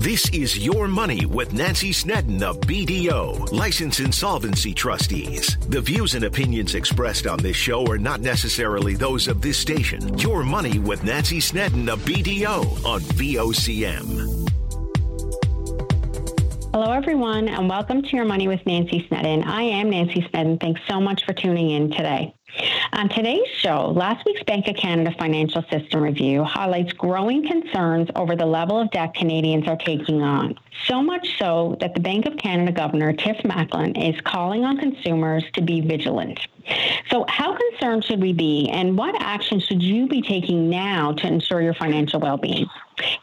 This is Your Money with Nancy Snedden of BDO, License Insolvency Trustees. The views and opinions expressed on this show are not necessarily those of this station. Your Money with Nancy Snedden of BDO on VOCM. Hello, everyone, and welcome to Your Money with Nancy Snedden. I am Nancy Snedden. Thanks so much for tuning in today. On today's show, last week's Bank of Canada Financial System Review highlights growing concerns over the level of debt Canadians are taking on. So much so that the Bank of Canada Governor Tiff Macklem is calling on consumers to be vigilant. So, how concerned should we be, and what action should you be taking now to ensure your financial well being?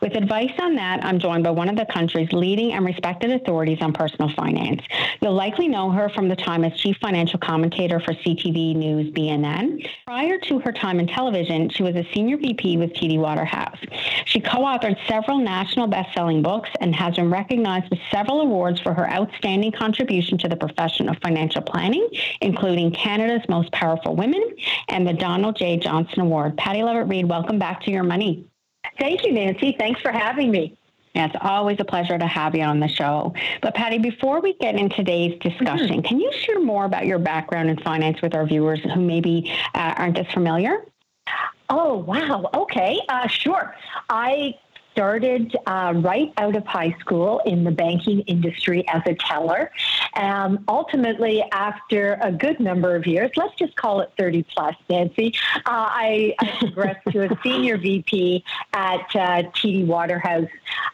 With advice on that, I'm joined by one of the country's leading and respected authorities on personal finance. You'll likely know her from the time as chief financial commentator for CTV News BNN. Prior to her time in television, she was a senior VP with TD Waterhouse. She co authored several national best selling books and has been recognized with several awards for her outstanding contribution to the profession of financial planning, including Canada's Most Powerful Women and the Donald J. Johnson Award. Patty Lovett-Reid, welcome back to Your Money. Thank you, Nancy. Thanks for having me. Yeah, it's always a pleasure to have you on the show. But Patty, before we get into today's discussion, mm-hmm. can you share more about your background in finance with our viewers who maybe uh, aren't as familiar? Oh, wow. Okay, uh, sure. I started uh, right out of high school in the banking industry as a teller. Um, ultimately, after a good number of years, let's just call it 30 plus, Nancy, uh, I, I, progressed to a senior VP at uh, TD Waterhouse.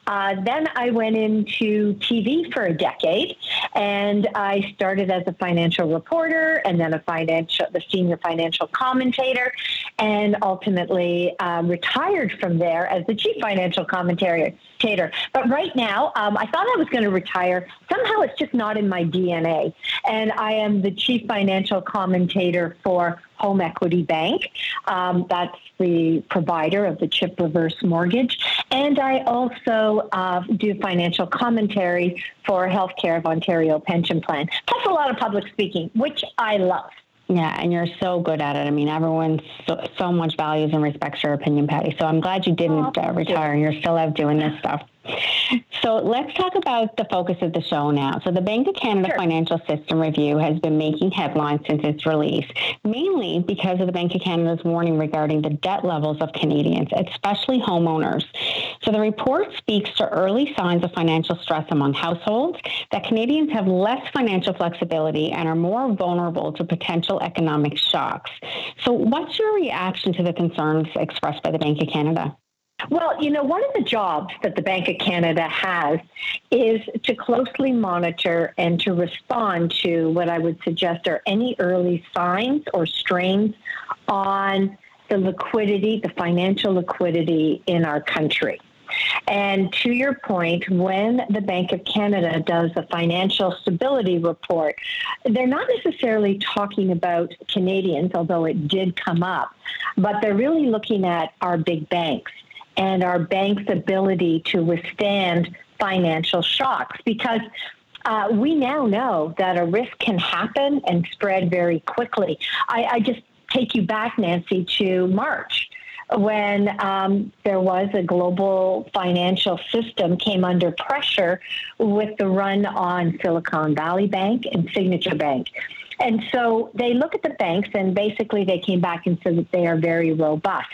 Uh, then I went into TV for a decade, and I started as a financial reporter, and then a financial, the senior financial commentator, and ultimately uh, retired from there as the chief financial commentator. But right now, um, I thought I was going to retire. Somehow it's just not in my DNA. And I am the chief financial commentator for Home Equity Bank. Um, that's the provider of the CHIP reverse mortgage. And I also uh, do financial commentary for Healthcare of Ontario Pension Plan, plus a lot of public speaking, which I love. Yeah, and you're so good at it. I mean, everyone so, so much values and respects your opinion, Patty. So I'm glad you didn't oh, uh, retire and you're still out doing this stuff. So let's talk about the focus of the show now. So the Bank of Canada sure. Financial System Review has been making headlines since its release, mainly because of the Bank of Canada's warning regarding the debt levels of Canadians, especially homeowners. So the report speaks to early signs of financial stress among households, that Canadians have less financial flexibility and are more vulnerable to potential economic shocks. So what's your reaction to the concerns expressed by the Bank of Canada? Well, you know, one of the jobs that the Bank of Canada has is to closely monitor and to respond to what I would suggest are any early signs or strains on the liquidity, the financial liquidity in our country. And to your point, when the Bank of Canada does a financial stability report, they're not necessarily talking about Canadians, although it did come up, but they're really looking at our big banks and our bank's ability to withstand financial shocks because uh, we now know that a risk can happen and spread very quickly. I, I just take you back, Nancy, to March when um, there was a global financial system came under pressure with the run on Silicon Valley Bank and Signature Bank. And so they look at the banks and basically they came back and said that they are very robust.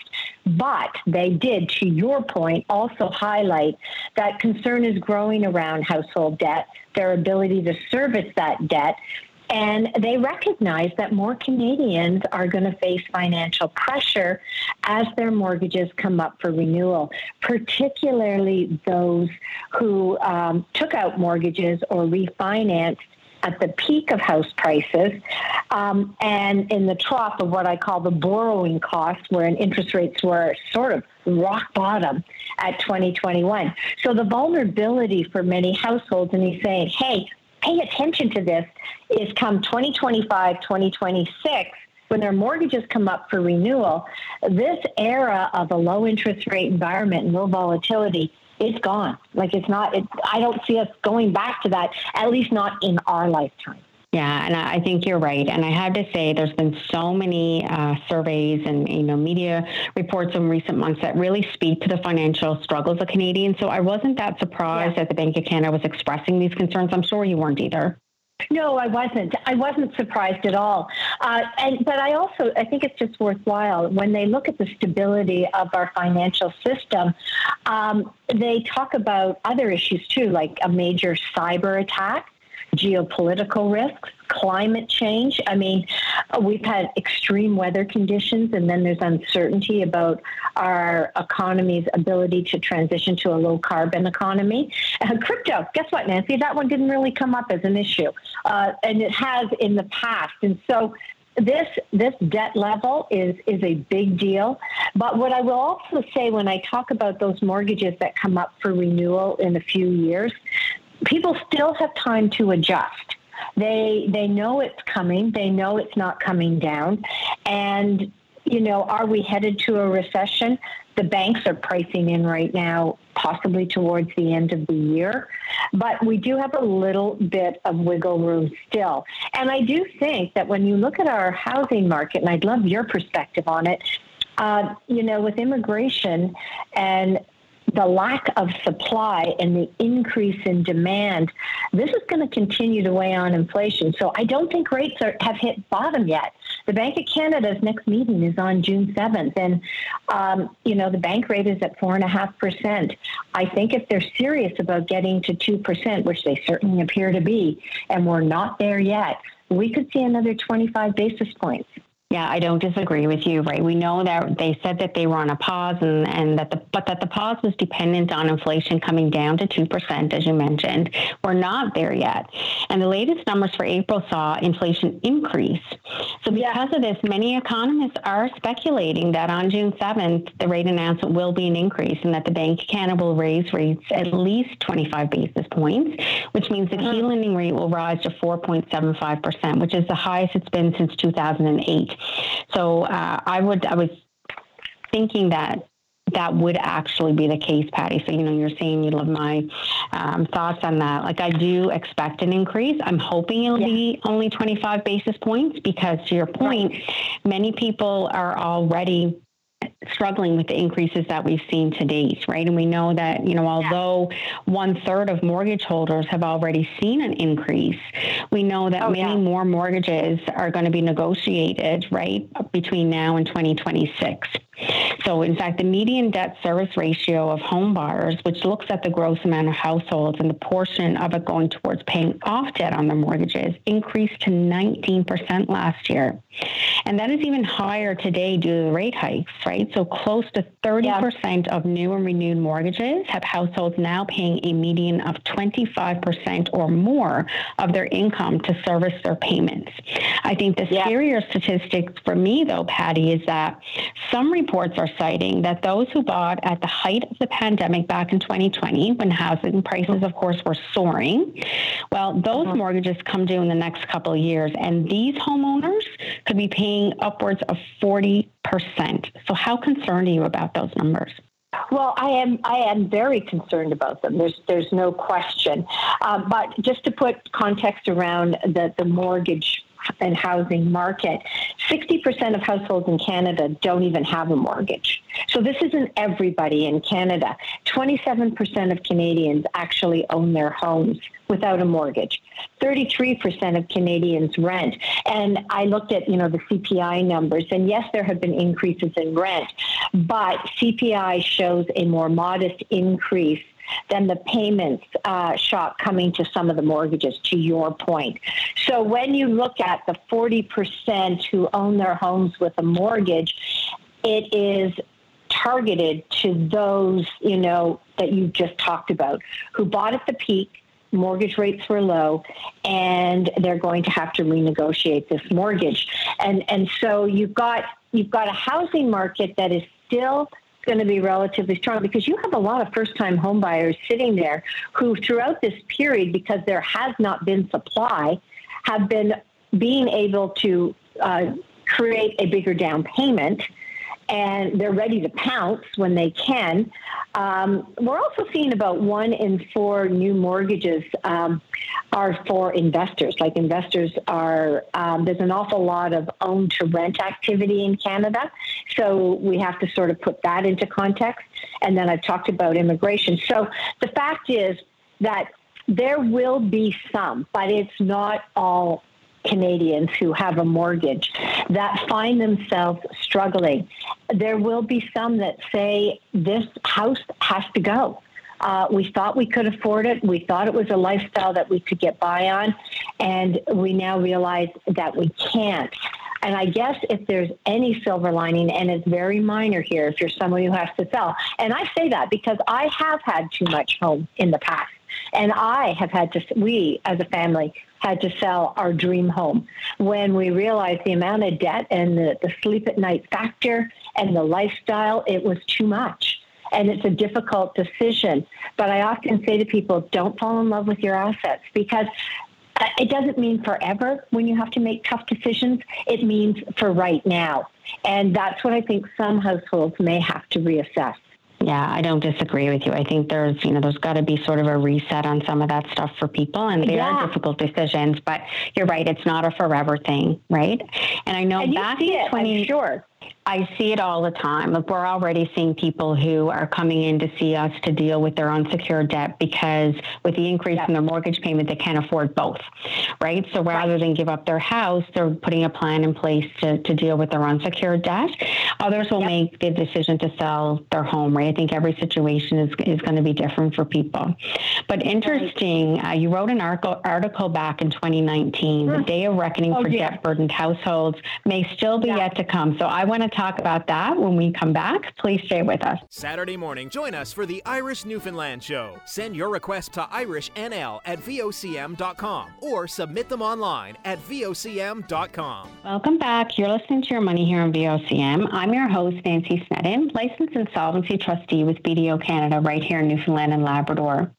But they did, to your point, also highlight that concern is growing around household debt, their ability to service that debt. And they recognize that more Canadians are going to face financial pressure as their mortgages come up for renewal, particularly those who um, took out mortgages or refinanced at the peak of house prices um, and in the trough of what I call the borrowing cost, where interest rates were sort of rock bottom at 2021. So the vulnerability for many households, and he's saying, hey, pay attention to this, is come 2025, 2026 when their mortgages come up for renewal, this era of a low interest rate environment and low volatility it's gone. Like it's not. It, I don't see us going back to that. At least not in our lifetime. Yeah, and I think you're right. And I have to say, there's been so many uh, surveys and you know media reports in recent months that really speak to the financial struggles of Canadians. So I wasn't that surprised yeah. that the Bank of Canada was expressing these concerns. I'm sure you weren't either. No, I wasn't. I wasn't surprised at all. Uh, and but I also I think it's just worthwhile when they look at the stability of our financial system. Um, they talk about other issues too, like a major cyber attack geopolitical risks, climate change. I mean, we've had extreme weather conditions, and then there's uncertainty about our economy's ability to transition to a low carbon economy. Uh, crypto, guess what, Nancy? That one didn't really come up as an issue, uh, and it has in the past. And so this this debt level is is a big deal. But what I will also say when I talk about those mortgages that come up for renewal in a few years, people still have time to adjust. They they know it's coming. They know it's not coming down, and you know, are we headed to a recession? The banks are pricing in right now, possibly towards the end of the year. But we do have a little bit of wiggle room still. And I do think that when you look at our housing market, and I'd love your perspective on it, uh, you know, with immigration and the lack of supply and the increase in demand, this is going to continue to weigh on inflation. So I don't think rates are, have hit bottom yet. The Bank of Canada's next meeting is on June 7th, and um, you know the bank rate is at four and a half percent. I think if they're serious about getting to two percent, which they certainly appear to be, and we're not there yet, we could see another 25 basis points. Yeah, I don't disagree with you, right? We know that they said that they were on a pause and, and that the but that the pause was dependent on inflation coming down to two percent, as you mentioned. We're not there yet. And the latest numbers for April saw inflation increase. So because yeah. of this, many economists are speculating that on June seventh the rate announcement will be an increase and that the Bank of Canada will raise rates at least twenty five basis points, which means the key mm-hmm. lending rate will rise to four point seven five percent, which is the highest it's been since two thousand and eight. So uh, I would I was thinking that that would actually be the case, Patty. So, you know, you're saying you love my um, thoughts on that. Like, I do expect an increase. I'm hoping it'll yeah. be only 25 basis points because, to your point, right. many people are already struggling with the increases that we've seen to date, right? And we know that, you know, although one third of mortgage holders have already seen an increase, we know that oh, many yeah. more mortgages are going to be negotiated, right, between now and 2026. So, in fact, the median debt service ratio of home buyers, which looks at the gross amount of households and the portion of it going towards paying off debt on their mortgages, increased to 19% last year. And that is even higher today due to the rate hikes, right? So, close to 30 yeah. of new and renewed mortgages have households now paying a median of 25% or more of their income to service their payments. I think the yeah. scarier statistic for me, though, Patty, is that some reports are citing that those who bought at the height of the pandemic back in 2020, when housing prices, of course, were soaring, well, those uh-huh. mortgages come due in the next couple of years, and these homeowners could be paying upwards of 40%. So, how concerned are you about those numbers? Well, I am. I am very concerned about them. There's, there's no question. Uh, but just to put context around the the mortgage and housing market, 60% of households in Canada don't even have a mortgage. So this isn't everybody in Canada. 27% of Canadians actually own their homes without a mortgage. 33% of Canadians rent. And I looked at, you know, the CPI numbers and yes, there have been increases in rent, but CPI shows a more modest increase than the payments uh, shock coming to some of the mortgages, to your point. So when you look at the 40% who own their homes with a mortgage, it is targeted to those, you know, that you just talked about, who bought at the peak, mortgage rates were low and they're going to have to renegotiate this mortgage. And and so you've got you've got a housing market that is still going to be relatively strong because you have a lot of first time homebuyers sitting there who, throughout this period, because there has not been supply, have been being able to uh, create a bigger down payment and they're ready to pounce when they can. Um, we're also seeing about one in four new mortgages um, are for investors. Like investors are, um, there's an awful lot of own to rent activity in Canada. So we have to sort of put that into context. And then I've talked about immigration. So the fact is that there will be some, but it's not all Canadians who have a mortgage that find themselves struggling. There will be some that say this house has to go. Uh, we thought we could afford it. We thought it was a lifestyle that we could get by on, and we now realize that we can't. And I guess if there's any silver lining, and it's very minor here, if you're someone who has to sell, and I say that because I have had too much home in the past. And I have had to, we as a family had to sell our dream home when we realized the amount of debt and the, the sleep at night factor and the lifestyle, it was too much. And it's a difficult decision. But I often say to people, don't fall in love with your assets because it doesn't mean forever when you have to make tough decisions. It means for right now. And that's what I think some households may have to reassess. Yeah, I don't disagree with you. I think there's, you know, there's got to be sort of a reset on some of that stuff for people, and they yeah. are difficult decisions. But you're right; it's not a forever thing, right? And I know and back in 20, sure. I see it all the time. We're already seeing people who are coming in to see us to deal with their unsecured debt because with the increase in their mortgage payment, they can't afford both, right? So rather than give up their house, they're putting a plan in place to, to deal with their unsecured debt. Others will yep. make the decision to sell their home, right? I think every situation is, is going to be different for people. But interesting, uh, you wrote an article, article back in 2019, the day of reckoning oh, for debt burdened households may still be yeah. yet to come. So I want to talk about that when we come back. Please stay with us. Saturday morning, join us for the Irish Newfoundland Show. Send your request to irishnl at vocm.com or submit them online at vocm.com. Welcome back. You're listening to Your Money here on VOCM. I'm your host, Nancy Snedden, licensed insolvency trustee with BDO Canada right here in Newfoundland and Labrador.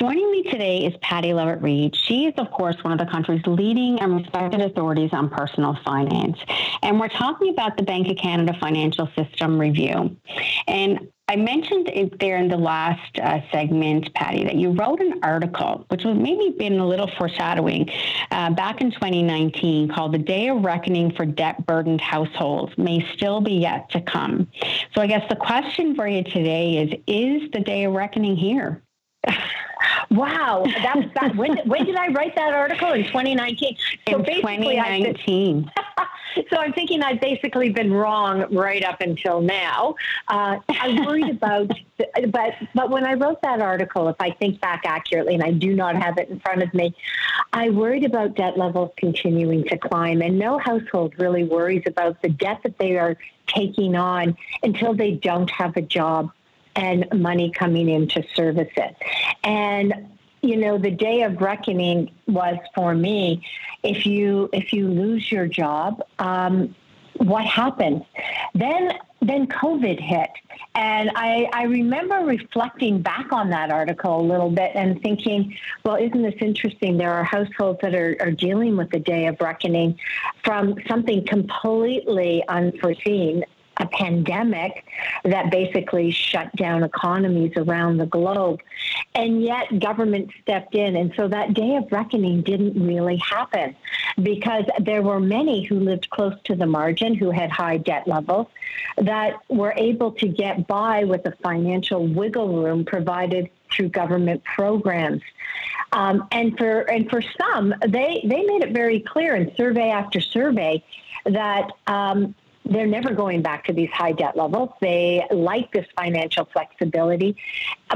Joining me today is Patty Lovett-Reid. She is, of course, one of the country's leading and respected authorities on personal finance. And we're talking about the Bank of Canada Financial System Review. And I mentioned it there in the last uh, segment, Patty, that you wrote an article, which was maybe been a little foreshadowing, uh, back in 2019 called The Day of Reckoning for Debt Burdened Households May Still Be Yet to Come. So I guess the question for you today is Is the Day of Reckoning here? Wow, that's that. when, when did I write that article in 2019? So in 2019. so I'm thinking I've basically been wrong right up until now. Uh, I worried about, but but when I wrote that article, if I think back accurately, and I do not have it in front of me, I worried about debt levels continuing to climb, and no household really worries about the debt that they are taking on until they don't have a job and money coming in to service it. And you know, the day of reckoning was for me. If you if you lose your job, um, what happens? Then then COVID hit. And I, I remember reflecting back on that article a little bit and thinking, well, isn't this interesting? There are households that are, are dealing with the day of reckoning from something completely unforeseen a pandemic that basically shut down economies around the globe. And yet government stepped in. And so that day of reckoning didn't really happen because there were many who lived close to the margin, who had high debt levels, that were able to get by with the financial wiggle room provided through government programs. Um, and for and for some, they they made it very clear in survey after survey that um, they're never going back to these high debt levels. They like this financial flexibility,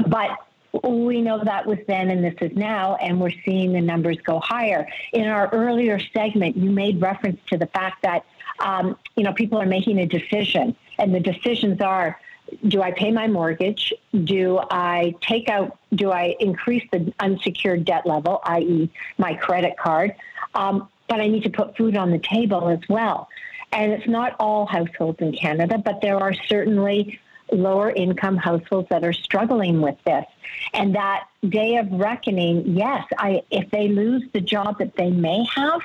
but we know that was then and this is now, and we're seeing the numbers go higher. In our earlier segment, you made reference to the fact that um, you know people are making a decision, and the decisions are: Do I pay my mortgage? Do I take out? Do I increase the unsecured debt level, i.e., my credit card? Um, but I need to put food on the table as well. And it's not all households in Canada, but there are certainly lower income households that are struggling with this. And that day of reckoning, yes, I, if they lose the job that they may have,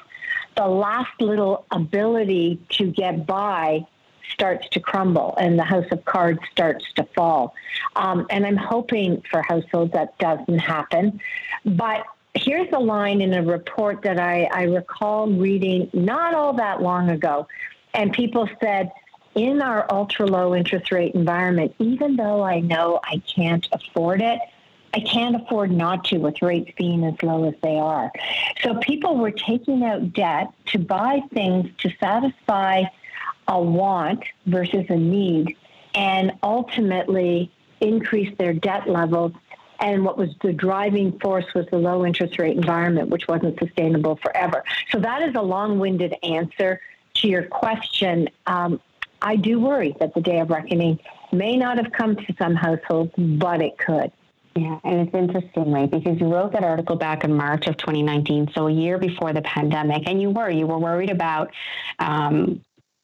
the last little ability to get by starts to crumble and the house of cards starts to fall. Um, and I'm hoping for households that doesn't happen. But here's a line in a report that I, I recall reading not all that long ago. And people said, in our ultra low interest rate environment, even though I know I can't afford it, I can't afford not to with rates being as low as they are. So people were taking out debt to buy things to satisfy a want versus a need and ultimately increase their debt levels. And what was the driving force was the low interest rate environment, which wasn't sustainable forever. So that is a long winded answer to your question. Um, I do worry that the day of reckoning may not have come to some households, but it could. Yeah, and it's interesting, right? Because you wrote that article back in March of 2019, so a year before the pandemic, and you were you were worried about um,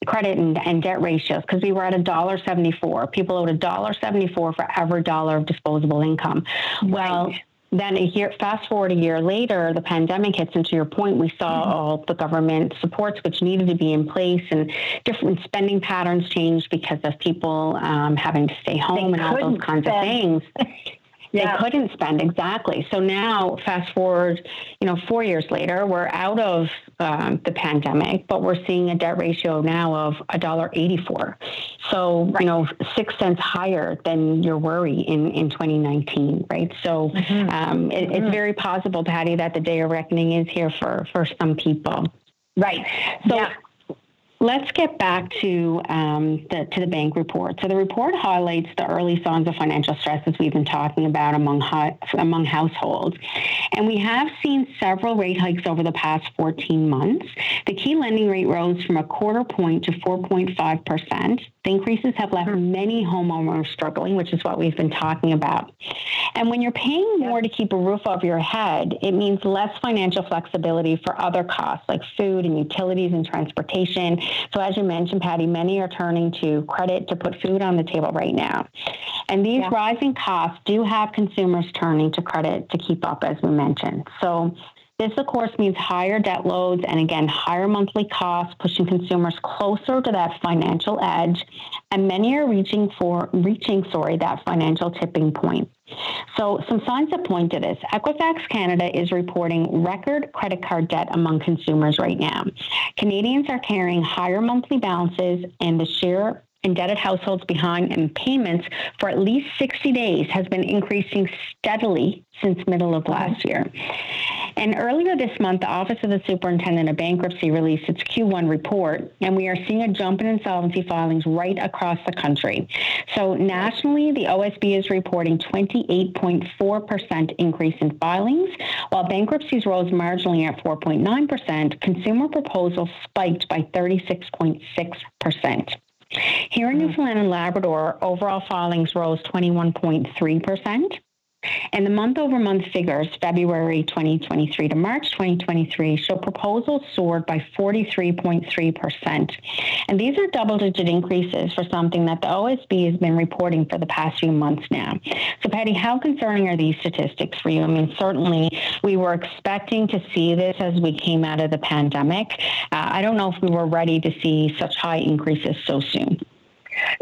credit and, and, debt ratios because we were at a dollar seventy four. People owed a dollar seventy four for every dollar of disposable income. Right. Then a year, fast forward a year later, the pandemic hits, and to your point, we saw mm-hmm. all the government supports which needed to be in place, and different spending patterns changed because of people um, having to stay home they and all those kinds spend. of things. Yeah. They couldn't spend exactly. So now, fast forward, you know, four years later, we're out of um, the pandemic, but we're seeing a debt ratio now of a dollar eighty-four. So right. you know, six cents higher than your worry in in 2019, right? So mm-hmm. um, it, mm-hmm. it's very possible, Patty, that the day of reckoning is here for for some people. Right. So yeah. Let's get back to um, the to the bank report. So the report highlights the early signs of financial stress as we've been talking about among among households, and we have seen several rate hikes over the past 14 months. The key lending rate rose from a quarter point to 4.5 percent. The increases have left hmm. many homeowners struggling, which is what we've been talking about. And when you're paying more to keep a roof over your head, it means less financial flexibility for other costs like food and utilities and transportation. So, as you mentioned, Patty, many are turning to credit to put food on the table right now. And these yeah. rising costs do have consumers turning to credit to keep up, as we mentioned. So, this, of course, means higher debt loads and again, higher monthly costs, pushing consumers closer to that financial edge. And many are reaching for reaching, sorry, that financial tipping point. So, some signs that point to this Equifax Canada is reporting record credit card debt among consumers right now. Canadians are carrying higher monthly balances, and the share indebted households behind in payments for at least 60 days has been increasing steadily since middle of last year. And earlier this month, the Office of the Superintendent of Bankruptcy released its Q1 report, and we are seeing a jump in insolvency filings right across the country. So nationally, the OSB is reporting 28.4% increase in filings, while bankruptcies rose marginally at 4.9%, consumer proposals spiked by 36.6%. Here in Newfoundland and Labrador, overall filings rose 21.3%. And the month over month figures, February 2023 to March 2023, show proposals soared by 43.3%. And these are double digit increases for something that the OSB has been reporting for the past few months now. So, Patty, how concerning are these statistics for you? I mean, certainly we were expecting to see this as we came out of the pandemic. Uh, I don't know if we were ready to see such high increases so soon.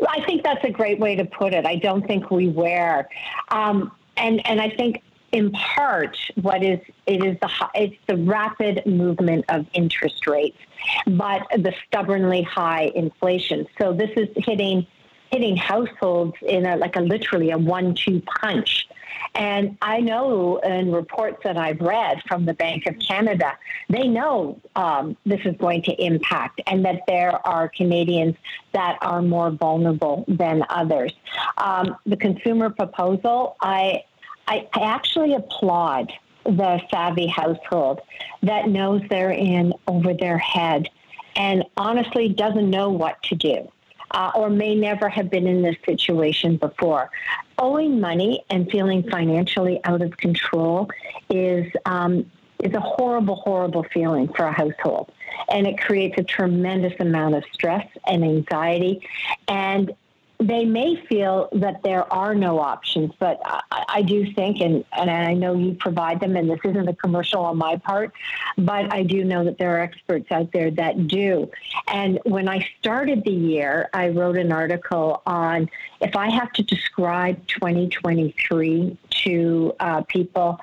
I think that's a great way to put it. I don't think we were. Um, and and I think in part what is it is the it's the rapid movement of interest rates, but the stubbornly high inflation. So this is hitting hitting households in a like a literally a one-two punch. And I know in reports that I've read from the Bank of Canada, they know um, this is going to impact and that there are Canadians that are more vulnerable than others. Um, the consumer proposal, I, I, I actually applaud the savvy household that knows they're in over their head and honestly doesn't know what to do uh, or may never have been in this situation before. Owing money and feeling financially out of control is um, is a horrible, horrible feeling for a household, and it creates a tremendous amount of stress and anxiety, and they may feel that there are no options, but I, I, do think, and, and I know you provide them, and this isn't a commercial on my part, but I do know that there are experts out there that do. And when I started the year, I wrote an article on if I have to describe 2023 to uh, people,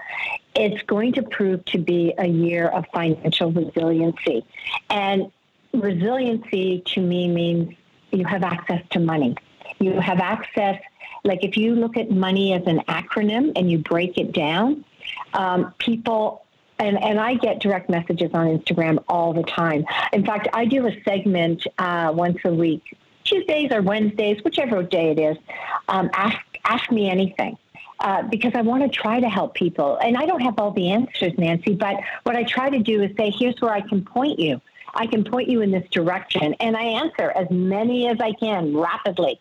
it's going to prove to be a year of financial resiliency. And resiliency to me means you have access to money you have access, like if you look at money as an acronym and you break it down, um, people and, and I get direct messages on Instagram all the time. In fact, I do a segment uh, once a week, Tuesdays or Wednesdays, whichever day it is. Um, ask ask me anything. Uh, because I want to try to help people. And I don't have all the answers, Nancy, but what I try to do is say, here's where I can point you. I can point you in this direction. And I answer as many as I can rapidly.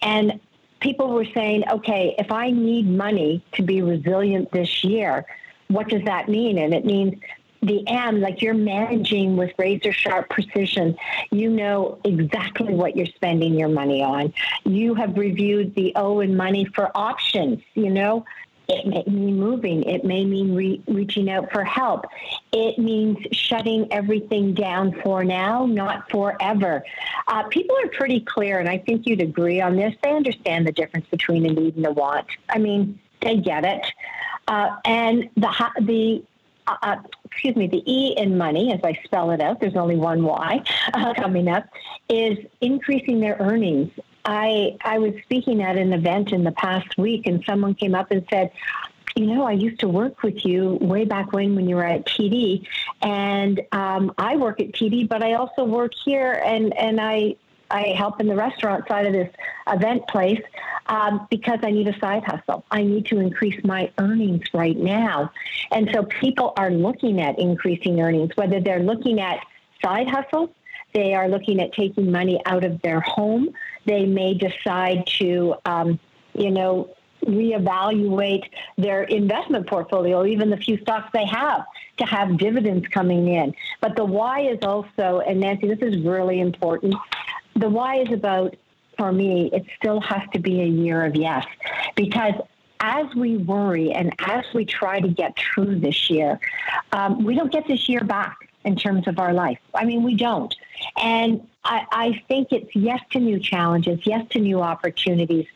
And people were saying, okay, if I need money to be resilient this year, what does that mean? And it means the M, like you're managing with razor sharp precision. You know exactly what you're spending your money on. You have reviewed the O in money for options, you know, it may mean moving. It may mean re- reaching out for help. It means shutting everything down for now, not forever. Uh, people are pretty clear, and I think you'd agree on this. They understand the difference between a need and a want. I mean, they get it. Uh, and the the uh, uh excuse me, the E in money, as I spell it out, there's only one Y uh, coming up, is increasing their earnings I I was speaking at an event in the past week, and someone came up and said, "You know, I used to work with you way back when when you were at TD, and um, I work at TD, but I also work here, and and I." I help in the restaurant side of this event place um, because I need a side hustle. I need to increase my earnings right now. And so people are looking at increasing earnings, whether they're looking at side hustles they are looking at taking money out of their home. They may decide to, um, you know, reevaluate their investment portfolio, even the few stocks they have, to have dividends coming in. But the why is also, and Nancy, this is really important. The why is about, for me, it still has to be a year of yes, because as we worry and as we try to get through this year, um, we don't get this year back in terms of our life. I mean, we don't. And I, I think it's yes to new challenges, yes to new opportunities,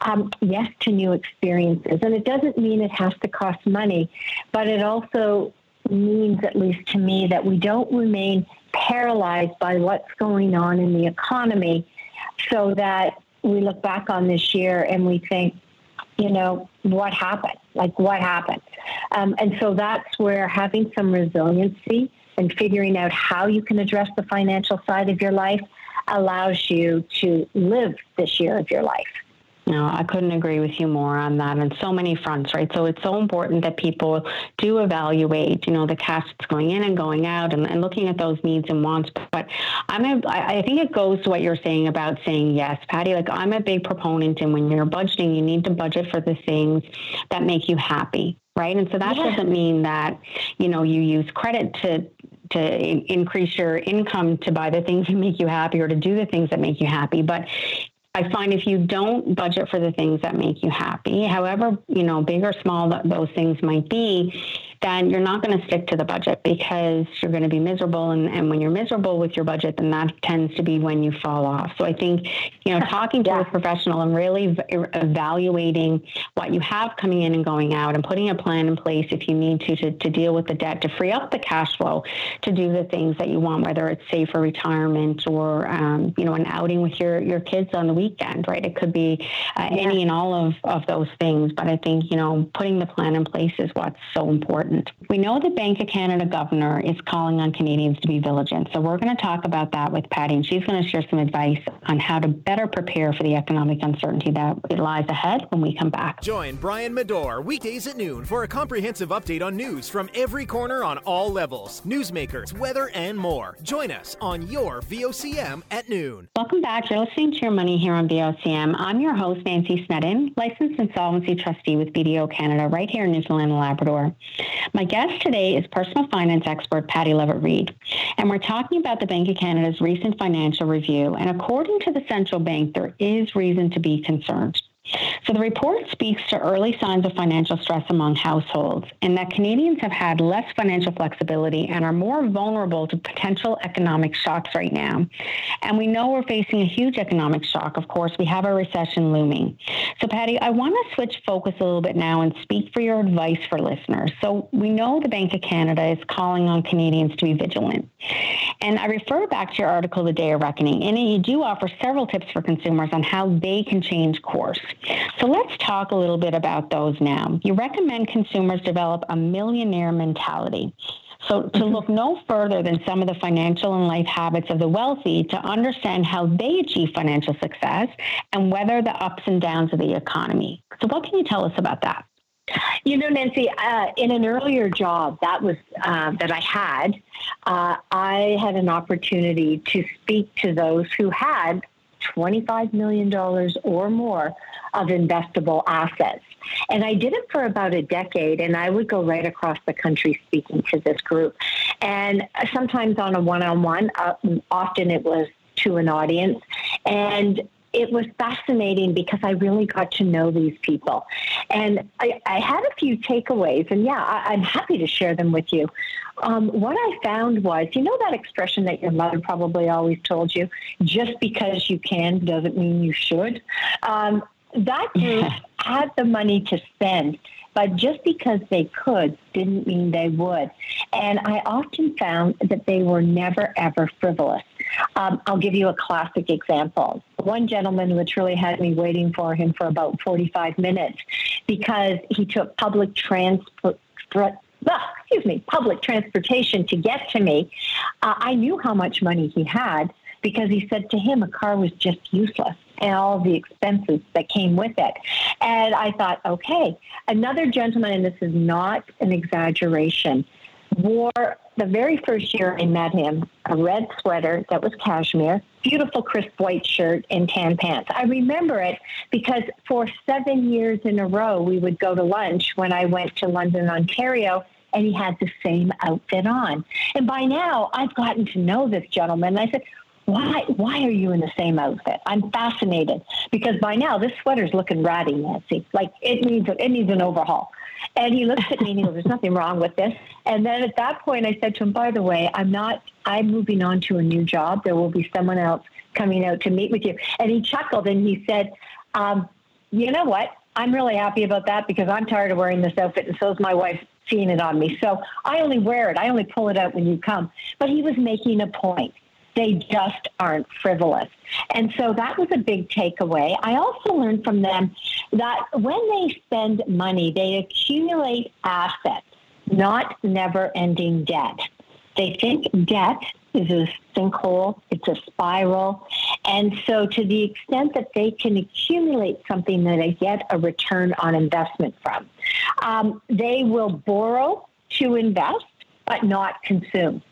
um, yes to new experiences. And it doesn't mean it has to cost money, but it also means, at least to me, that we don't remain paralyzed by what's going on in the economy so that we look back on this year and we think, you know, what happened? Like, what happened? Um, and so that's where having some resiliency and figuring out how you can address the financial side of your life allows you to live this year of your life. No, I couldn't agree with you more on that on so many fronts, right? So it's so important that people do evaluate, you know, the cash that's going in and going out and, and looking at those needs and wants. But I'm a, I think it goes to what you're saying about saying yes, Patty. Like I'm a big proponent and when you're budgeting, you need to budget for the things that make you happy, right? And so that yeah. doesn't mean that, you know, you use credit to to increase your income to buy the things that make you happy or to do the things that make you happy. But I find if you don't budget for the things that make you happy, however, you know, big or small that those things might be, then you're not going to stick to the budget because you're going to be miserable. And, and when you're miserable with your budget, then that tends to be when you fall off. So I think, you know, talking to yeah. a professional and really evaluating what you have coming in and going out and putting a plan in place if you need to, to, to deal with the debt, to free up the cash flow to do the things that you want, whether it's save for retirement or, um, you know, an outing with your, your kids on the weekend, right? It could be uh, yeah. any and all of, of those things. But I think, you know, putting the plan in place is what's so important important. We know the Bank of Canada governor is calling on Canadians to be vigilant. So we're going to talk about that with Patty, and she's going to share some advice on how to better prepare for the economic uncertainty that lies ahead when we come back. Join Brian Medor weekdays at noon for a comprehensive update on news from every corner on all levels, newsmakers, weather, and more. Join us on your VOCM at noon. Welcome back. You're listening to Your Money here on VOCM. I'm your host, Nancy Snedden, licensed insolvency trustee with BDO Canada, right here in Newfoundland and Labrador. My guest today is personal finance expert Patty Lovett-Reid, and we're talking about the Bank of Canada's recent financial review. And according to the central bank, there is reason to be concerned. So the report speaks to early signs of financial stress among households and that Canadians have had less financial flexibility and are more vulnerable to potential economic shocks right now. And we know we're facing a huge economic shock. Of course, we have a recession looming. So, Patty, I want to switch focus a little bit now and speak for your advice for listeners. So, we know the Bank of Canada is calling on Canadians to be vigilant. And I refer back to your article, The Day of Reckoning, and you do offer several tips for consumers on how they can change course. So let's talk a little bit about those now. You recommend consumers develop a millionaire mentality. So, to mm-hmm. look no further than some of the financial and life habits of the wealthy to understand how they achieve financial success and weather the ups and downs of the economy. So, what can you tell us about that? You know, Nancy, uh, in an earlier job that was uh, that I had, uh, I had an opportunity to speak to those who had $25 million or more of investable assets. And I did it for about a decade, and I would go right across the country speaking to this group. And sometimes on a one on one, often it was to an audience. And it was fascinating because I really got to know these people. And I, I had a few takeaways, and yeah, I, am happy to share them with you. Um, what I found was, you know, that expression that your mother probably always told you just because you can doesn't mean you should. Um, that group had the money to spend but just because they could didn't mean they would. And I often found that they were never, ever frivolous. Um, I'll give you a classic example. One gentleman literally had me waiting for him for about 45 minutes because he took public transport. excuse me, public transportation to get to me. Uh, I knew how much money he had because he said to him a car was just useless and all the expenses that came with it. And I thought, okay, another gentleman, and this is not an exaggeration, wore the very first year I met him a red sweater that was cashmere, beautiful crisp white shirt, and tan pants. I remember it because for seven years in a row, we would go to lunch when I went to London, Ontario. And he had the same outfit on. And by now, I've gotten to know this gentleman. And I said, why why are you in the same outfit? I'm fascinated because by now this sweater's looking ratty, Nancy. Like it needs it needs an overhaul. And he looks at me and he goes, "There's nothing wrong with this." And then at that point, I said to him, "By the way, I'm not. I'm moving on to a new job. There will be someone else coming out to meet with you." And he chuckled and he said, um, "You know what? I'm really happy about that because I'm tired of wearing this outfit, and so is my wife." Seeing it on me. So I only wear it. I only pull it out when you come. But he was making a point. They just aren't frivolous. And so that was a big takeaway. I also learned from them that when they spend money, they accumulate assets, not never ending debt. They think debt is a sinkhole, it's a spiral. And so, to the extent that they can accumulate something that they get a return on investment from, um, they will borrow to invest, but not consume.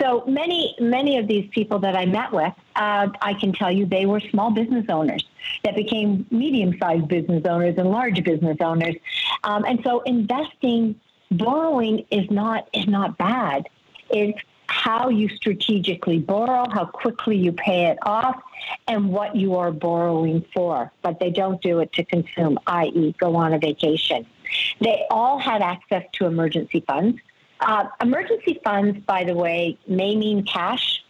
So many, many of these people that I met with, uh, I can tell you they were small business owners that became medium-sized business owners and large business owners. Um, and so investing, borrowing is not is not bad. It's how you strategically borrow, how quickly you pay it off, and what you are borrowing for. But they don't do it to consume, i.e., go on a vacation. They all had access to emergency funds. Uh, emergency funds, by the way, may mean cash.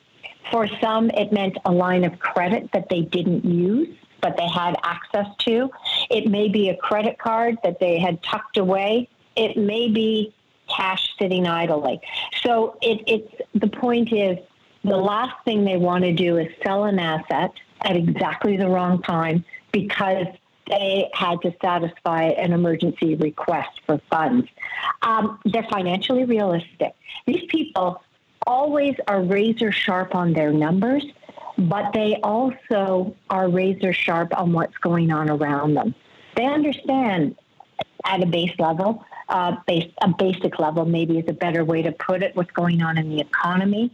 For some, it meant a line of credit that they didn't use, but they had access to. It may be a credit card that they had tucked away. It may be cash sitting idly. So it, it's the point is the last thing they want to do is sell an asset at exactly the wrong time because they had to satisfy an emergency request for funds. Um, they're financially realistic. These people always are razor sharp on their numbers, but they also are razor sharp on what's going on around them. They understand at a base level, uh, base, a basic level maybe is a better way to put it, what's going on in the economy.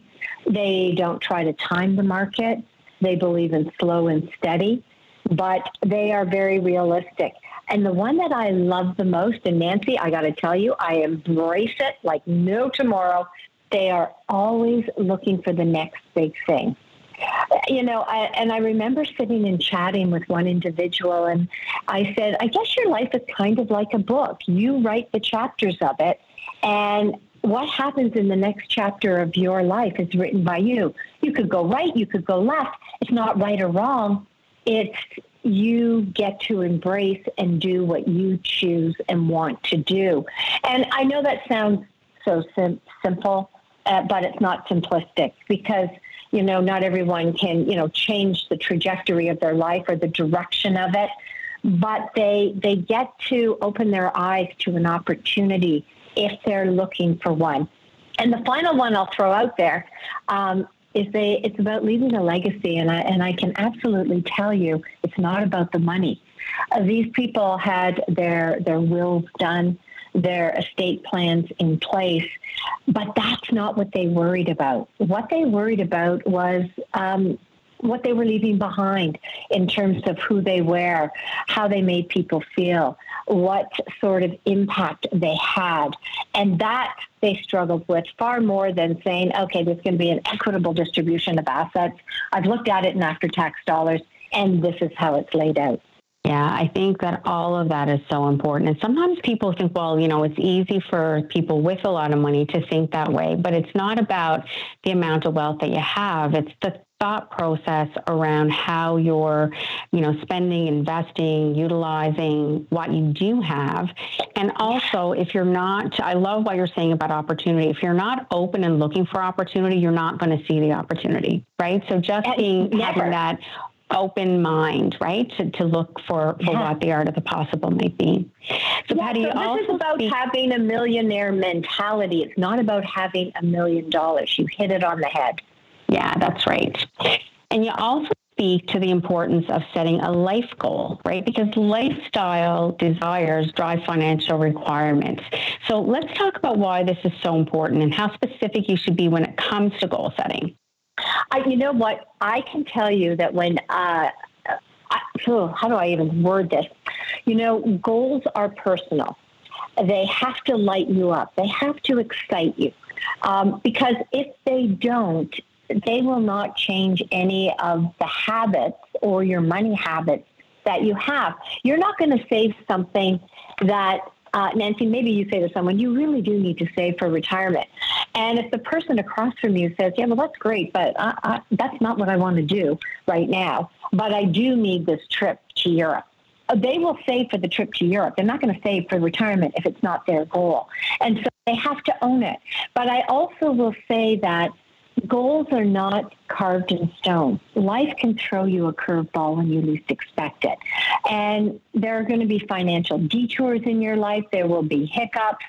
They don't try to time the market. They believe in slow and steady but they are very realistic. And the one that I love the most, and Nancy, I got to tell you, I embrace it like no tomorrow. They are always looking for the next big thing. You know, I, and I remember sitting and chatting with one individual, and I said, I guess your life is kind of like a book. You write the chapters of it, and what happens in the next chapter of your life is written by you. You could go right, you could go left. It's not right or wrong. It's you get to embrace and do what you choose and want to do. And I know that sounds so sim- simple, uh, but it's not simplistic because you know not everyone can you know change the trajectory of their life or the direction of it but they they get to open their eyes to an opportunity if they're looking for one. And the final one I'll throw out there um, is they it's about leaving a legacy, and I and I can absolutely tell you it's not about the money. Uh, these people had their their wills done, their estate plans in place, but that's not what they worried about. What they worried about was um, what they were leaving behind in terms of who they were, how they made people feel, what sort of impact they had. And that they struggled with far more than saying, okay, there's going to be an equitable distribution of assets. I've looked at it in after tax dollars, and this is how it's laid out. Yeah, I think that all of that is so important. And sometimes people think, well, you know, it's easy for people with a lot of money to think that way, but it's not about the amount of wealth that you have. It's the thought process around how you're, you know, spending, investing, utilizing what you do have. And also, if you're not, I love what you're saying about opportunity. If you're not open and looking for opportunity, you're not going to see the opportunity, right? So just being having that open mind, right, to, to look for, for yeah. what the art of the possible might be. So, yeah, Patty, so this is about speak- having a millionaire mentality. It's not about having a million dollars. You hit it on the head. Yeah, that's right. And you also speak to the importance of setting a life goal, right? Because lifestyle desires drive financial requirements. So let's talk about why this is so important and how specific you should be when it comes to goal setting. You know what? I can tell you that when, uh, I, oh, how do I even word this? You know, goals are personal. They have to light you up. They have to excite you. Um, because if they don't, they will not change any of the habits or your money habits that you have. You're not going to save something that uh, Nancy, maybe you say to someone, you really do need to save for retirement. And if the person across from you says, yeah, well, that's great, but I, I, that's not what I want to do right now, but I do need this trip to Europe. Uh, they will save for the trip to Europe. They're not going to save for retirement if it's not their goal. And so they have to own it. But I also will say that goals are not carved in stone. Life can throw you a curveball when you least expect it. And there are going to be financial detours in your life. There will be hiccups.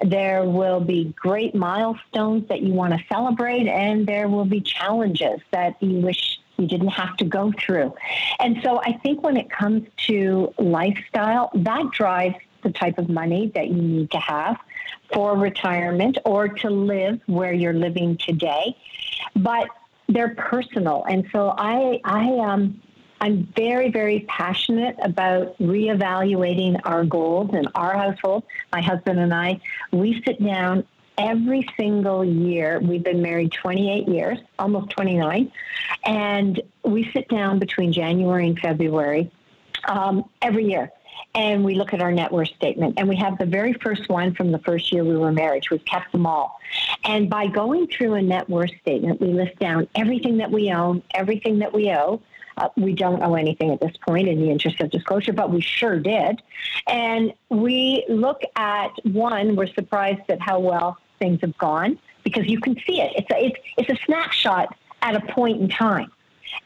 There will be great milestones that you want to celebrate. And there will be challenges that you wish you didn't have to go through. And so I think when it comes to lifestyle, that drives the type of money that you need to have for retirement or to live where you're living today. But they're personal. And so I, I, um, I'm very, very passionate about reevaluating our goals in our household. My husband and I, we sit down every single year. We've been married 28 years, almost 29, and we sit down between January and February um, every year and we look at our net worth statement. And we have the very first one from the first year we were married. We've kept them all. And by going through a net worth statement, we list down everything that we own, everything that we owe. Uh, we don't owe anything at this point in the interest of disclosure, but we sure did. And we look at one, we're surprised at how well things have gone because you can see it. It's a, it's, it's a snapshot at a point in time.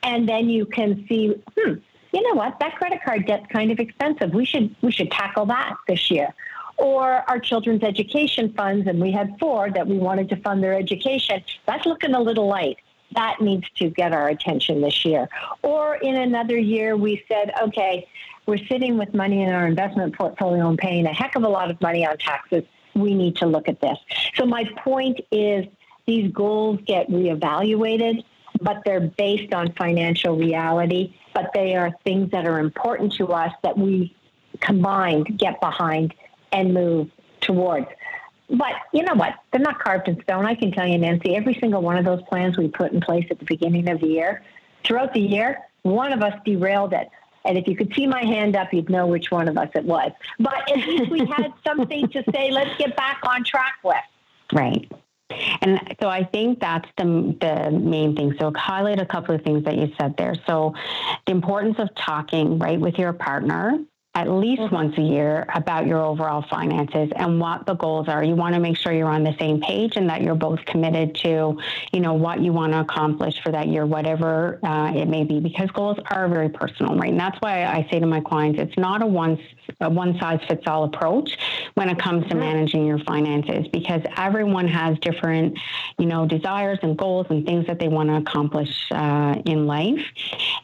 And then you can see, hmm, you know what, that credit card debt's kind of expensive. We should we should tackle that this year. Or our children's education funds, and we had four that we wanted to fund their education. That's looking a little light. That needs to get our attention this year. Or in another year, we said, okay, we're sitting with money in our investment portfolio and paying a heck of a lot of money on taxes. We need to look at this. So my point is these goals get reevaluated but they're based on financial reality, but they are things that are important to us that we combined get behind and move towards. But you know what? They're not carved in stone. I can tell you, Nancy, every single one of those plans we put in place at the beginning of the year, throughout the year, one of us derailed it. And if you could see my hand up, you'd know which one of us it was. But at least we had something to say, let's get back on track with. Right. And so I think that's the, the main thing. So highlight a couple of things that you said there. So the importance of talking, right, with your partner at least mm-hmm. once a year about your overall finances and what the goals are. You want to make sure you're on the same page and that you're both committed to, you know, what you want to accomplish for that year, whatever uh, it may be, because goals are very personal, right? And that's why I say to my clients, it's not a one a one size fits all approach when it comes to mm-hmm. managing your finances, because everyone has different, you know, desires and goals and things that they want to accomplish uh, in life.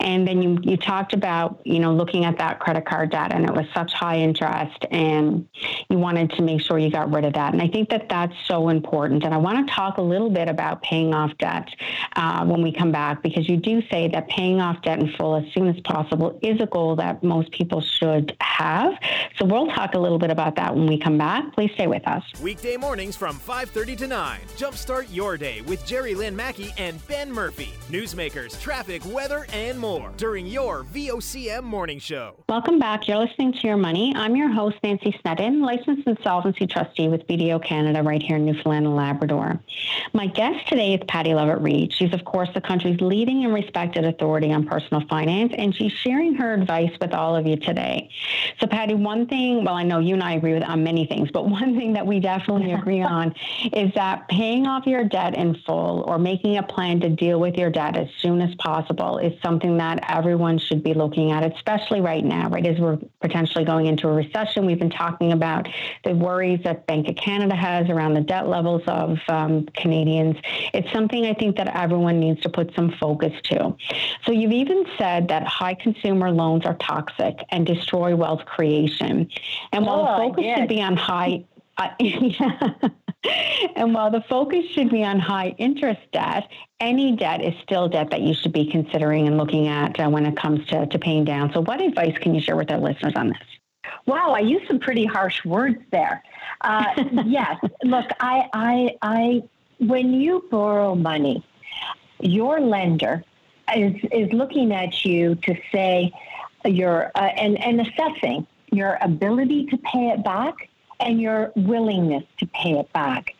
And then you you talked about, you know, looking at that credit card debt it was such high interest and you wanted to make sure you got rid of that. And I think that that's so important. And I want to talk a little bit about paying off debt uh, when we come back because you do say that paying off debt in full as soon as possible is a goal that most people should have. So we'll talk a little bit about that when we come back. Please stay with us. Weekday mornings from 5:30 to 9. Jumpstart your day with Jerry Lynn Mackey and Ben Murphy. Newsmakers, traffic, weather, and more during your VOCM morning show. Welcome back. You're listening to Your Money. I'm your host, Nancy Snedden, licensed insolvency trustee with BDO Canada right here in Newfoundland and Labrador. My guest today is Patty Lovett-Reid. She's, of course, the country's leading and respected authority on personal finance, and she's sharing her advice with all of you today. So, Patty, one thing, well, I know you and I agree with on many things, but one thing that we definitely agree on is that paying off your debt in full or making a plan to deal with your debt as soon as possible is something that everyone should be looking at, especially right now, right, as we're potentially going into a recession. We've been talking about the worries that Bank of Canada has around the debt levels of um, Canadians. It's something I think that everyone needs to put some focus to. So you've even said that high consumer loans are toxic and destroy wealth creation. And while oh, the focus should be on high, uh, yeah. and while the focus should be on high interest debt, any debt is still debt that you should be considering and looking at uh, when it comes to, to paying down. So, what advice can you share with our listeners on this? Wow, I used some pretty harsh words there. Uh, yes, look, I, I, I, when you borrow money, your lender is is looking at you to say your uh, and and assessing your ability to pay it back and your willingness to pay it back.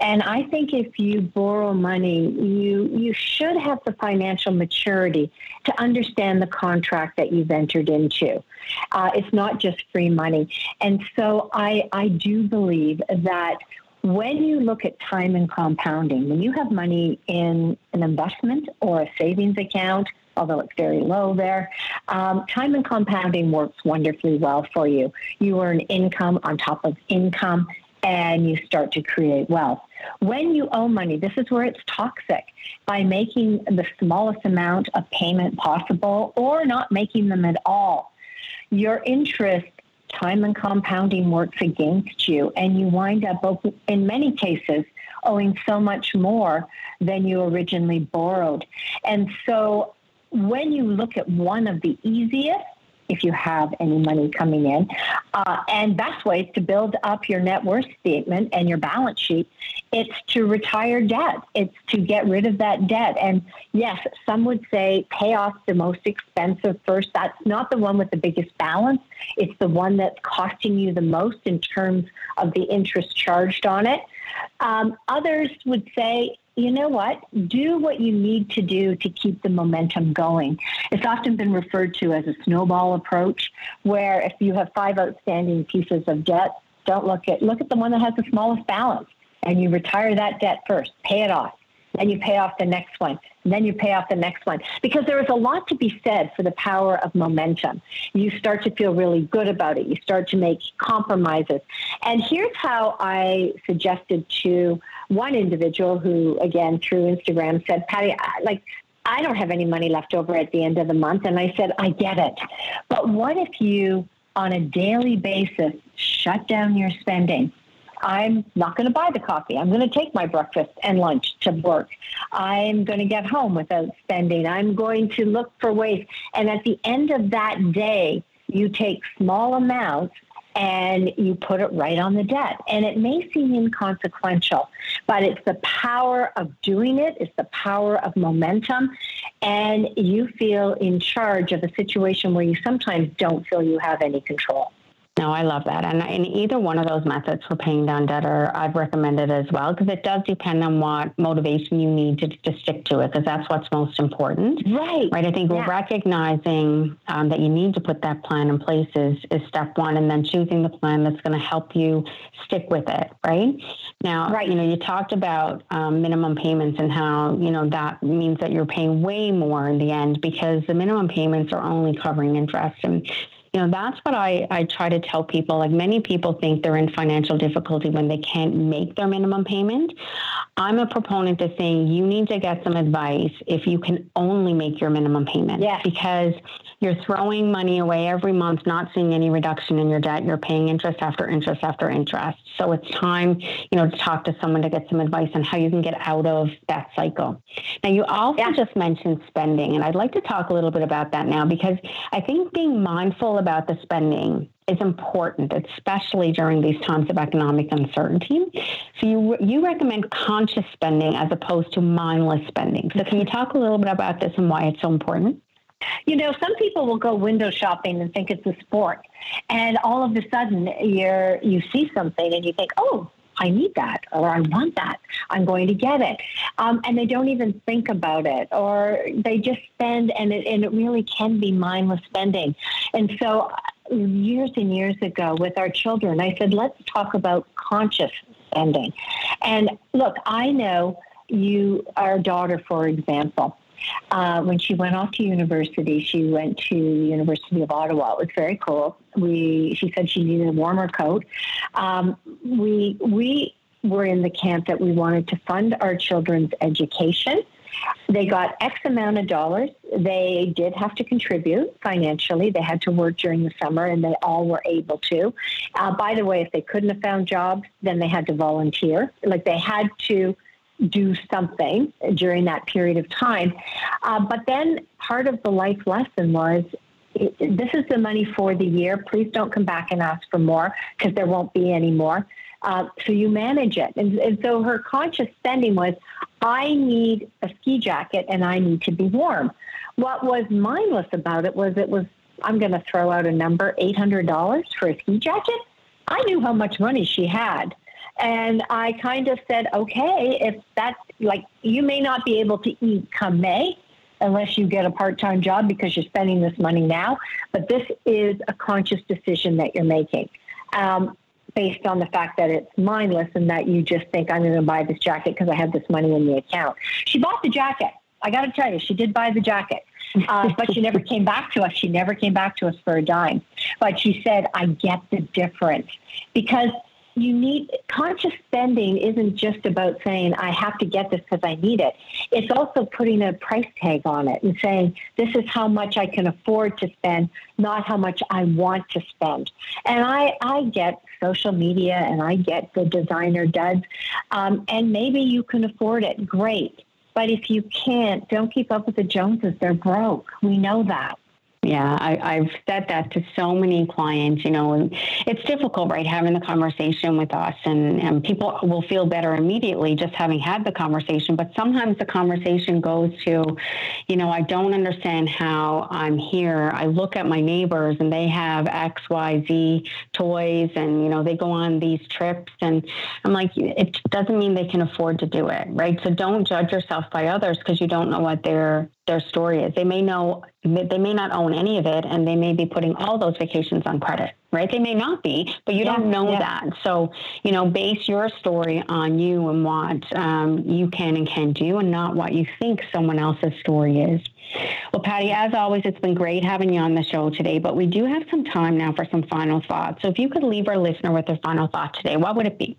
And I think if you borrow money, you you should have the financial maturity to understand the contract that you've entered into. Uh, it's not just free money. And so I I do believe that when you look at time and compounding, when you have money in an investment or a savings account although it's very low there. Um, time and compounding works wonderfully well for you. You earn income on top of income and you start to create wealth. When you owe money, this is where it's toxic by making the smallest amount of payment possible or not making them at all. Your interest time and compounding works against you, and you wind up, in many cases, owing so much more than you originally borrowed. And so when you look at one of the easiest, if you have any money coming in, uh, and best ways to build up your net worth statement and your balance sheet, it's to retire debt. It's to get rid of that debt. And yes, some would say pay off the most expensive first. That's not the one with the biggest balance. It's the one that's costing you the most in terms of the interest charged on it. Um, others would say you know what? Do what you need to do to keep the momentum going. It's often been referred to as a snowball approach, where if you have five outstanding pieces of debt, don't look at look at the one that has the smallest balance, and you retire that debt first, pay it off. Then you pay off the next one. And then you pay off the next one. Because there is a lot to be said for the power of momentum. You start to feel really good about it. You start to make compromises. And here's how I suggested to one individual who, again, through Instagram said, Patty, I, like, I don't have any money left over at the end of the month. And I said, I get it. But what if you, on a daily basis, shut down your spending? I'm not going to buy the coffee. I'm going to take my breakfast and lunch to work. I'm going to get home without spending. I'm going to look for ways. And at the end of that day, you take small amounts and you put it right on the debt. And it may seem inconsequential, but it's the power of doing it, it's the power of momentum, and you feel in charge of a situation where you sometimes don't feel you have any control. No, I love that. And in either one of those methods for paying down debt, or I've recommended as well, because it does depend on what motivation you need to, to stick to it, because that's what's most important. Right. Right. I think yeah. recognizing um, that you need to put that plan in place is, is step one, and then choosing the plan that's going to help you stick with it. Right. Now, right. you know, you talked about um, minimum payments and how, you know, that means that you're paying way more in the end because the minimum payments are only covering interest. And you know, that's what I, I try to tell people. Like many people think they're in financial difficulty when they can't make their minimum payment. I'm a proponent of saying you need to get some advice if you can only make your minimum payment. Yes. Because you're throwing money away every month, not seeing any reduction in your debt. You're paying interest after interest after interest. So it's time, you know, to talk to someone to get some advice on how you can get out of that cycle. Now, you also yeah. just mentioned spending, and I'd like to talk a little bit about that now because I think being mindful about the spending is important, especially during these times of economic uncertainty. So you you recommend conscious spending as opposed to mindless spending. So can you talk a little bit about this and why it's so important? You know, some people will go window shopping and think it's a sport, and all of a sudden you're you see something and you think, oh. I need that, or I want that. I'm going to get it, um, and they don't even think about it, or they just spend, and it, and it really can be mindless spending. And so, years and years ago with our children, I said, let's talk about conscious spending. And look, I know you, our daughter, for example, uh, when she went off to university, she went to the University of Ottawa. It was very cool. We, she said she needed a warmer coat. Um, we, we were in the camp that we wanted to fund our children's education. They got X amount of dollars. They did have to contribute financially. They had to work during the summer, and they all were able to. Uh, by the way, if they couldn't have found jobs, then they had to volunteer. Like they had to do something during that period of time. Uh, but then part of the life lesson was this is the money for the year. Please don't come back and ask for more because there won't be any more. Uh, so you manage it. And, and so her conscious spending was I need a ski jacket and I need to be warm. What was mindless about it was it was, I'm going to throw out a number, $800 for a ski jacket. I knew how much money she had. And I kind of said, okay, if that's like, you may not be able to eat come May unless you get a part time job because you're spending this money now, but this is a conscious decision that you're making. Um, based on the fact that it's mindless and that you just think I'm going to buy this jacket because I have this money in the account. She bought the jacket. I got to tell you, she did buy the jacket, uh, but she never came back to us. She never came back to us for a dime. But she said, I get the difference because you need conscious spending isn't just about saying i have to get this because i need it. It's also putting a price tag on it and saying this is how much i can afford to spend not how much i want to spend. And i i get social media and i get the designer duds um, and maybe you can afford it. Great. But if you can't don't keep up with the joneses. They're broke. We know that yeah, I, have said that to so many clients, you know, and it's difficult, right, having the conversation with us. And, and people will feel better immediately just having had the conversation. But sometimes the conversation goes to, you know, I don't understand how I'm here. I look at my neighbors and they have X, Y, Z toys and, you know, they go on these trips. And I'm like, it doesn't mean they can afford to do it, right? So don't judge yourself by others because you don't know what they're their story is. They may know, they may not own any of it, and they may be putting all those vacations on credit, right? They may not be, but you yeah, don't know yeah. that. So, you know, base your story on you and what um, you can and can do, and not what you think someone else's story is. Well, Patty, as always, it's been great having you on the show today, but we do have some time now for some final thoughts. So, if you could leave our listener with a final thought today, what would it be?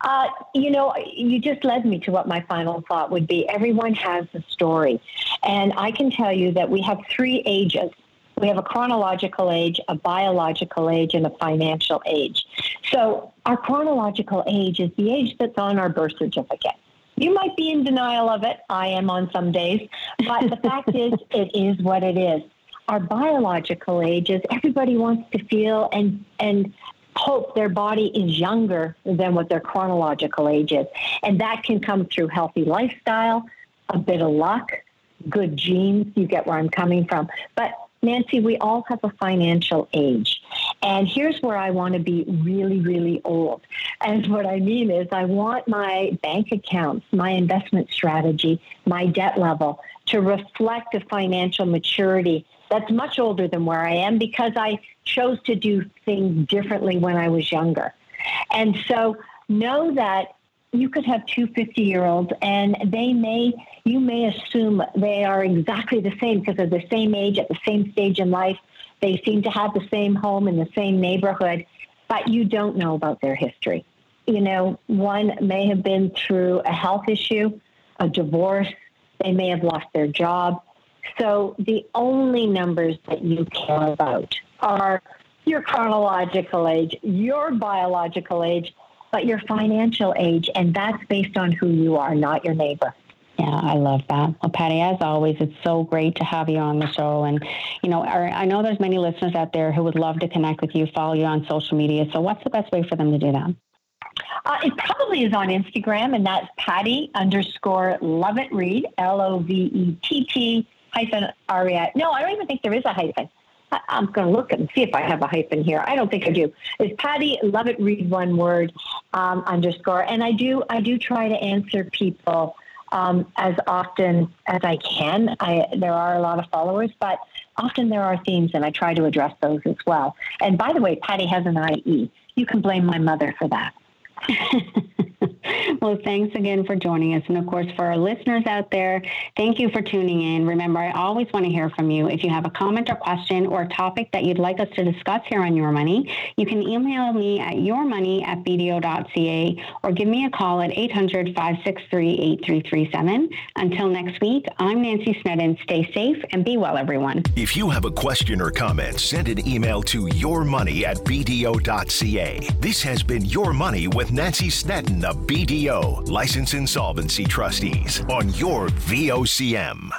Uh, you know, you just led me to what my final thought would be. Everyone has a story. And I can tell you that we have three ages. We have a chronological age, a biological age, and a financial age. So our chronological age is the age that's on our birth certificate. You might be in denial of it. I am on some days. But the fact is, it is what it is. our biological age is everybody wants to feel and and hope their body is younger than what their chronological age is. And that can come through healthy lifestyle, a bit of luck, good genes. You get where I'm coming from. But Nancy, we all have a financial age. And here's where I want to be really, really old. And what I mean is, I want my bank accounts, my investment strategy, my debt level to reflect a financial maturity that's much older than where I am because I chose to do things differently when I was younger. And so know that you could have two 50 year olds and they may, you may assume they are exactly the same because they're the same age at the same stage in life. They seem to have the same home in the same neighborhood, but you don't know about their history. You know, one may have been through a health issue, a divorce, they may have lost their job. So the only numbers that you care about are your chronological age, your biological age, but your financial age, and that's based on who you are, not your neighbor. Yeah, I love that. Well, Patty, as always, it's so great to have you on the show. And, you know, I know there's many listeners out there who would love to connect with you, follow you on social media. So what's the best way for them to do that? Uh, it probably is on Instagram, and that's Patty underscore Lovett Reid, L O V E T T hyphen I. No, I don't even think there is a hyphen. I'm going to look and see if I have a hyphen here. I don't think I do. It's Patty Lovett Reid one word um, underscore, and I do I do try to answer people um, as often as I can. I, there are a lot of followers, but often there are themes, and I try to address those as well. And by the way, Patty has an IE. You can blame my mother for that. well, thanks again for joining us. And of course, for our listeners out there, thank you for tuning in. Remember, I always want to hear from you. If you have a comment or question or a topic that you'd like us to discuss here on Your Money, you can email me at yourmoney at bdo.ca or give me a call at 800 563 8337. Until next week, I'm Nancy Snedden. Stay safe and be well, everyone. If you have a question or comment, send an email to yourmoney at bdo.ca. This has been Your Money with Nancy Snedden of BDO, License Insolvency Trustees, on your VOCM.